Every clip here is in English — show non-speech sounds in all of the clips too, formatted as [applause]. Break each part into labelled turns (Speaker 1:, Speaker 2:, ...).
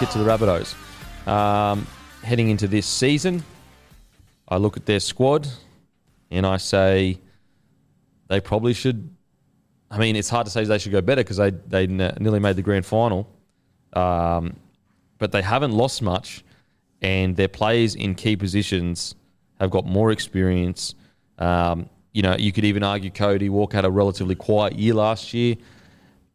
Speaker 1: Get to the Rabbitohs. Um, heading into this season, I look at their squad and I say they probably should. I mean, it's hard to say they should go better because they they nearly made the grand final, um, but they haven't lost much, and their players in key positions have got more experience. Um, you know, you could even argue Cody Walker had a relatively quiet year last year.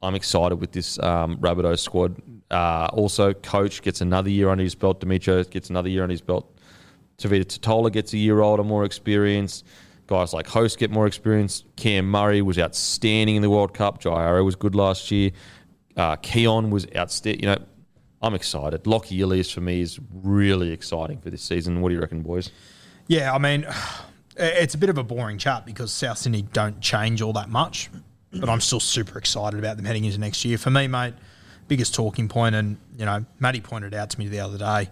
Speaker 1: I'm excited with this um, Rabbitohs squad. Uh, also, coach gets another year under his belt. Demetriou gets another year under his belt. Tevita Tatola gets a year older, more experience. Guys like Host get more experience. Cam Murray was outstanding in the World Cup. Jai Arrow was good last year. Uh, Keaon was outstanding. You know, I'm excited. Lockie Ilias for me is really exciting for this season. What do you reckon, boys?
Speaker 2: Yeah, I mean, [sighs] it's a bit of a boring chat because South Sydney don't change all that much, but I'm still super excited about them heading into next year. For me, mate, biggest talking point, and you know, Matty pointed out to me the other day,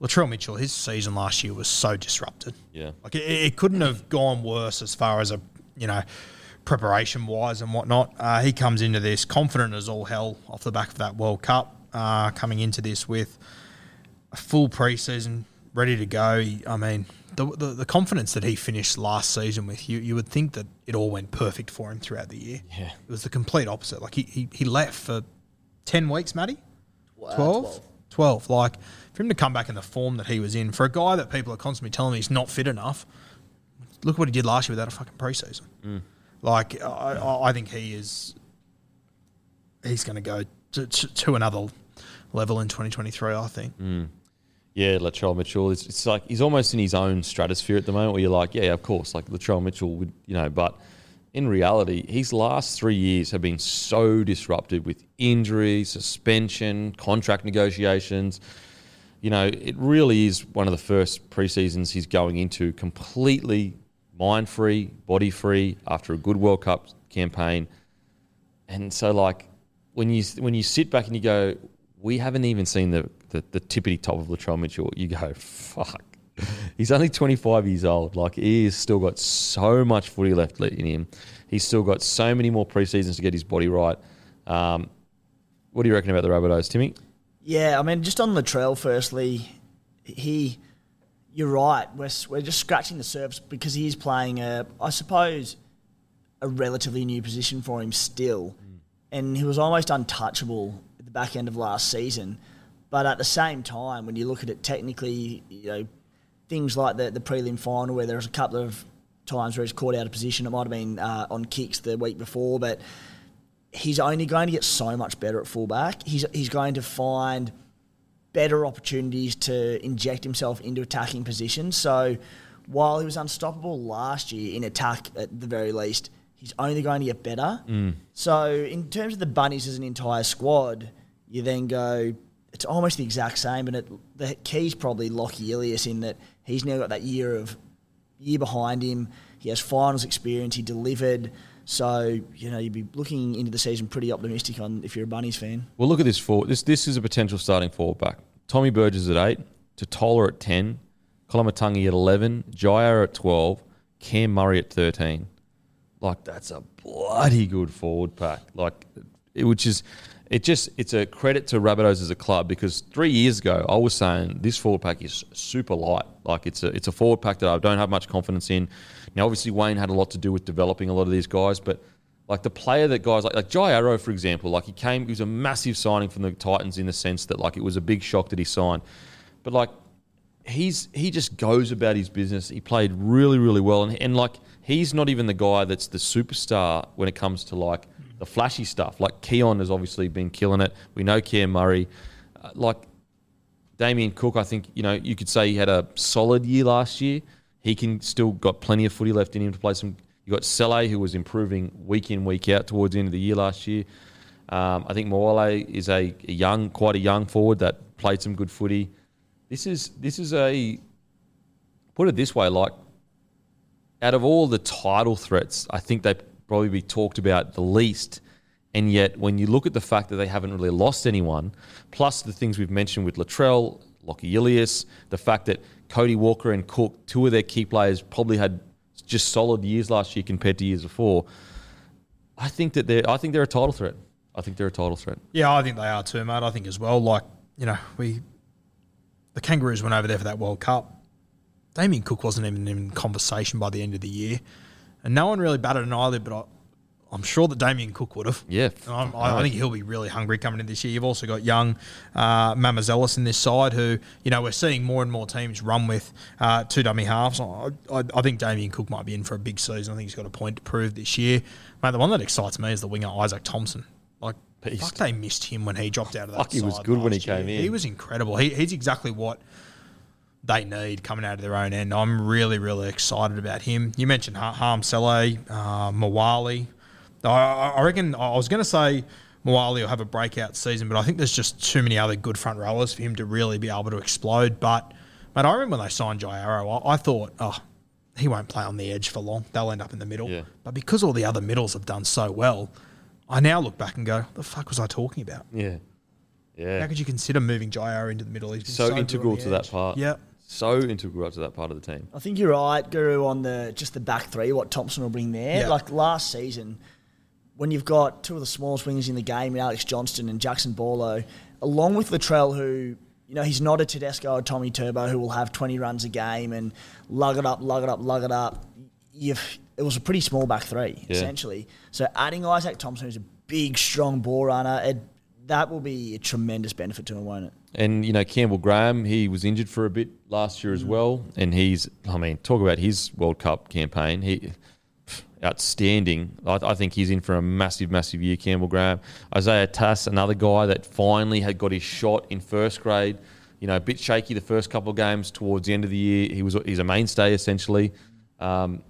Speaker 2: Latrell Mitchell, his season last year was so disrupted.
Speaker 1: Yeah.
Speaker 2: Like it, it couldn't have gone worse as far as a you know preparation wise and whatnot. Uh, he comes into this confident as all hell off the back of that World Cup, uh, coming into this with a full preseason ready to go. He- I mean, the, the the confidence that he finished last season with, you you would think that it all went perfect for him throughout the year.
Speaker 1: Yeah.
Speaker 2: it was the complete opposite. Like he he, he left for ten weeks, Matty. 12? 12. Like, for him to come back in the form that he was in, for a guy that people are constantly telling me he's not fit enough, look what he did last year without a fucking preseason. Mm. Like, I, I think he is, he's going to go to, to, to another level in 2023, I think. Mm.
Speaker 1: Yeah, Latrell Mitchell. It's, it's like he's almost in his own stratosphere at the moment. Where you're like, yeah, of course, like Latrell Mitchell would, you know. But in reality, his last three years have been so disrupted with injury, suspension, contract negotiations. You know, it really is one of the first preseasons he's going into completely mind free, body free after a good World Cup campaign. And so, like, when you when you sit back and you go, we haven't even seen the the, the tippity top of Latrell Mitchell. You go, fuck. [laughs] He's only 25 years old. Like he has still got so much footy left in him. He's still got so many more preseasons to get his body right. Um, what do you reckon about the Rabbitohs, Timmy?
Speaker 3: Yeah, I mean, just on Latrell, firstly, he, you're right. We're, we're just scratching the surface because he is playing a, I suppose, a relatively new position for him still. And he was almost untouchable at the back end of last season. But at the same time, when you look at it technically, you know, things like the, the prelim final where there was a couple of times where he's caught out of position. It might have been uh, on kicks the week before, but he's only going to get so much better at fullback. He's he's going to find better opportunities to inject himself into attacking positions. So while he was unstoppable last year in attack at the very least, he's only going to get better. So in terms of the bunnies as an entire squad, you then go. It's almost the exact same, and it, the key's probably Lockie Ilias in that he's now got that year of year behind him. He has finals experience. He delivered. So you know you'd be looking into the season pretty optimistic on if you're a Bunnies fan.
Speaker 1: Well, look at this forward. This this is a potential starting forward back. Tommy Burgess at eight, Tatola at ten, Koloamatangi at eleven, Jair at twelve, Cam Murray at thirteen. Like that's a bloody good forward pack. Like, which is, it just it's a credit to Rabbitohs as a club because three years ago I was saying this forward pack is super light. Like it's a it's a forward pack that I don't have much confidence in. Now, obviously, Wayne had a lot to do with developing a lot of these guys, but like the player that guys like like Jai Arrow, for example, like he came, he was a massive signing from the Titans in the sense that like it was a big shock that he signed, but like he's he just goes about his business. He played really really well, and, and like he's not even the guy that's the superstar when it comes to like the flashy stuff. Like Keaon has obviously been killing it. We know Cam Murray, uh, like Damien Cook. I think you know you could say he had a solid year last year. He can still got plenty of footy left in him to play some. You got Sele who was improving week in week out towards the end of the year last year. Um, I think Moale is a, a young, quite a young forward that played some good footy. This is this is a put it this way, like out of all the title threats, I think they probably be talked about the least. And yet, when you look at the fact that they haven't really lost anyone, plus the things we've mentioned with Latrell, Lockie Ilias, the fact that Cody Walker and Cook, two of their key players, probably had just solid years last year compared to years before. I think that they're. I think they're a title threat. I think they're a title threat.
Speaker 2: Yeah, I think they are too, mate. I think as well. Like you know, we the Kangaroos went over there for that World Cup. Damien Cook wasn't even in conversation by the end of the year, and no one really batted an eyelid. But I, I'm sure that Damien Cook would have.
Speaker 1: Yeah,
Speaker 2: I'm- I, I think he'll be really hungry coming in this year. You've also got young uh, Mamouzelos in this side, who you know we're seeing more and more teams run with uh, two dummy halves. I, I, I think Damien Cook might be in for a big season. I think he's got a point to prove this year. Mate, the one that excites me is the winger Izaac Thompson. Like, fuck, they missed him when he dropped out of that.
Speaker 1: Fuck, he was good when he
Speaker 2: year.
Speaker 1: came in.
Speaker 2: He was incredible. He, he's exactly what they need coming out of their own end. I'm really, really excited about him. You mentioned Ha- Hame Sele, uh, Moale. I, I reckon I was going to say Moale will have a breakout season, but I think there's just too many other good front rowers for him to really be able to explode. But, mate, I remember when they signed Jai Arrow, I, I thought, oh, he won't play on the edge for long. They'll end up in the middle.
Speaker 1: Yeah.
Speaker 2: But because all the other middles have done so well, I now look back and go, the fuck was I talking about?
Speaker 1: yeah, yeah.
Speaker 2: How could you consider moving Jair into the middle? He's been
Speaker 1: so, integral to that part.
Speaker 2: Yep.
Speaker 1: So integral to that part of the team.
Speaker 3: I think you're right, Guru, on the just the back three. What Thompson will bring there.
Speaker 2: Yeah.
Speaker 3: Like last season, when you've got two of the smallest wingers in the game, Alex Johnston and Jaxson Paulo, along with Latrell, who you know he's not a Tedesco or Tommy Turbo who will have 20 runs a game and lug it up, lug it up, lug it up. You've it was a pretty small back three
Speaker 1: Yeah.
Speaker 3: essentially. So adding Izaac Thompson, who's a big, strong ball runner, it, that will be a tremendous benefit to him, won't it?
Speaker 1: And you know Campbell Graham, he was injured for a bit last year as well, and he's I mean talk about his World Cup campaign. He outstanding. I, I think he's in for a massive, massive year. Campbell Graham, Isaiah Tass, another guy that finally had got his shot in first grade. You know, a bit shaky the first couple of games. Towards the end of the year, he was he's a mainstay essentially. Um,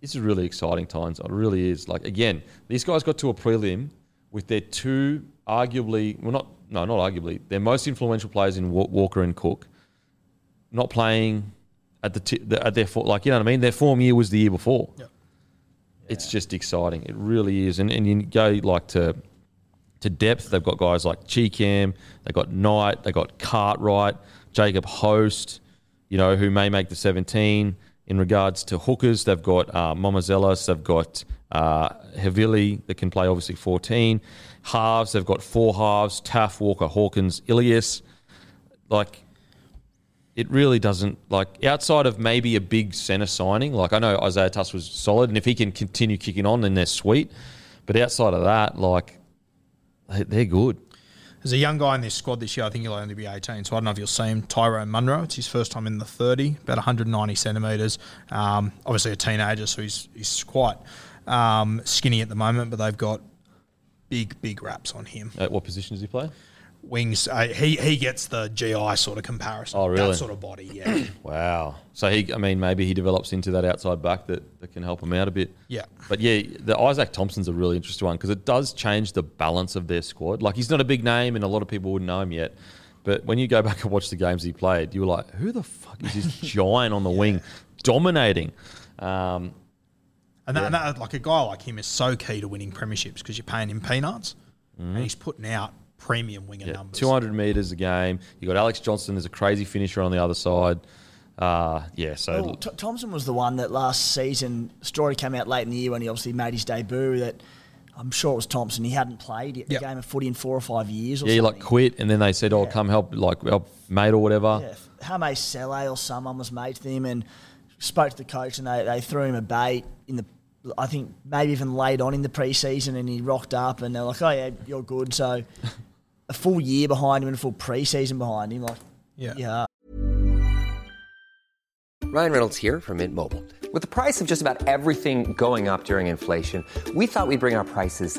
Speaker 1: this is really exciting times. It really is. Like again, these guys got to a prelim with their two arguably, well, not no, not arguably, their most influential players in Walker and Cook, not playing at the, t- the at their for, like you know what I mean. Their form year was the year before.
Speaker 2: Yep.
Speaker 1: It's just exciting. It really is. And and you go like to to depth. They've got guys like Cheekham, they got Knight, they got Cartwright, Jacob Host, you know, who may make the 17. In regards to hookers, they've got uh, Mamouzelos, they've got uh, Havili that can play obviously 14. Halves, they've got four halves, Taaffe, Walker, Hawkins, Ilias. Like, it really doesn't, like, outside of maybe a big centre signing, like, I know Isaiah Tass was solid, and if he can continue kicking on, then they're sweet. But outside of that, like, they- they're good.
Speaker 2: There's a young guy in this squad this year. I think he'll only be 18, so I don't know if you'll see him. Tyrone Munro. It's his first time in the 30, about 190 centimetres. Um, obviously a teenager, so he's he's quite um, skinny at the moment, but they've got big big raps on him.
Speaker 1: At what position does he play?
Speaker 2: Wings. Uh, he he gets the GI sort of comparison.
Speaker 1: Oh, really?
Speaker 2: That sort of body. Yeah. [coughs]
Speaker 1: Wow. So he, I mean, maybe he develops into that outside back that, that can help him out a bit.
Speaker 2: Yeah.
Speaker 1: But yeah, the Izaac Thompson's a really interesting one because it does change the balance of their squad. Like he's not a big name and a lot of people wouldn't know him yet. But when you go back and watch the games he played, you were like, who the fuck is this [laughs] giant on the wing dominating? Um,
Speaker 2: And, that, and that, like a guy like him is so key to winning premierships because you're paying him peanuts, and he's putting out premium winger
Speaker 1: Yeah,
Speaker 2: numbers.
Speaker 1: 200 meters a game. You got Alex Johnston as a crazy finisher on the other side. Uh, yeah, so
Speaker 3: Well, T- Thompson was the one that last season, story came out late in the year when he obviously made his debut that I'm sure it was Thompson. He hadn't played a
Speaker 2: Yep.
Speaker 3: game of footy in four or five years or
Speaker 1: yeah, he like quit, and then they said, "Oh,
Speaker 3: Yeah.
Speaker 1: come help, like help mate or whatever."
Speaker 3: Yeah, Hame Sele or someone was mate to him and spoke to the coach and they, they threw him a bait in the I think maybe even late on in the preseason and he rocked up and they're like, Oh yeah, you're good. So a full year behind him and a full preseason behind him, like
Speaker 2: Yeah.
Speaker 3: yeah.
Speaker 4: Ryan Reynolds here from Mint Mobile. With the price of just about everything going up during inflation, we thought we'd bring our prices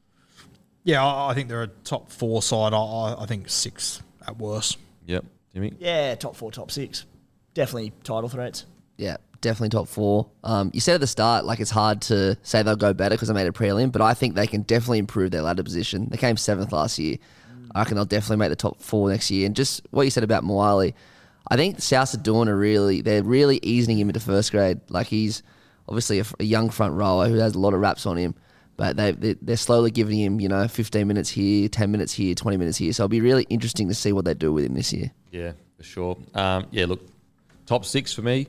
Speaker 2: Yeah, I, I think they're a top four side. I, I, I think six at worst.
Speaker 1: Yep. Jimmy.
Speaker 3: Yeah, top four, top six. Definitely title threats.
Speaker 5: Yeah, definitely top four. Um, you said at the start, like it's hard to say they'll go better because I made a prelim, but I think they can definitely improve their ladder position. They came seventh last year. I reckon they'll definitely make the top four next year. And just what you said about Moale, I think South Dawn are really they're really easing him into first grade. Like he's obviously a, a young front rower who has a lot of raps on him, but they they- they're slowly giving him you know 15 minutes here, 10 minutes here, 20 minutes here. So it'll be really interesting to see what they do with him this year.
Speaker 1: Yeah, for sure. Um, yeah, look, top six for me.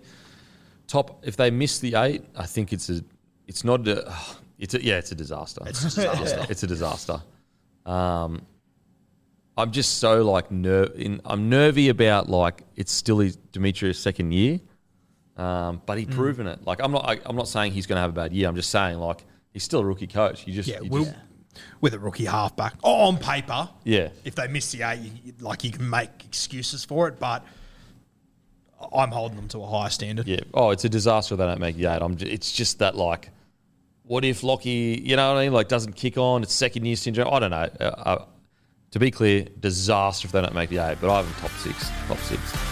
Speaker 1: Top if they miss the eight, I think it's a, it's not a, [sighs] it's a, yeah, it's a disaster. It's a disaster. [laughs] it's a disaster. Um, I'm just so like ner- in, I'm nervy about like it's still his Demetrius' second year, um, but he proven it. Like I'm not I, I'm not saying he's going to have a bad year. I'm just saying like he's still a rookie coach. You just
Speaker 2: Yeah,
Speaker 1: you
Speaker 2: we'll,
Speaker 1: just-
Speaker 2: with a rookie halfback. Oh, on paper,
Speaker 1: yeah.
Speaker 2: if they miss the eight, you, like you can make excuses for it, but I'm holding them to a higher standard.
Speaker 1: Yeah. Oh, it's a disaster if they don't make the eight. I'm. Just, it's just that like, what if Lockie, you know what I mean? Like doesn't kick on. It's second year syndrome. I don't know. Uh, uh, to be clear, disaster if they don't make the eight. But I have them top six. Top six.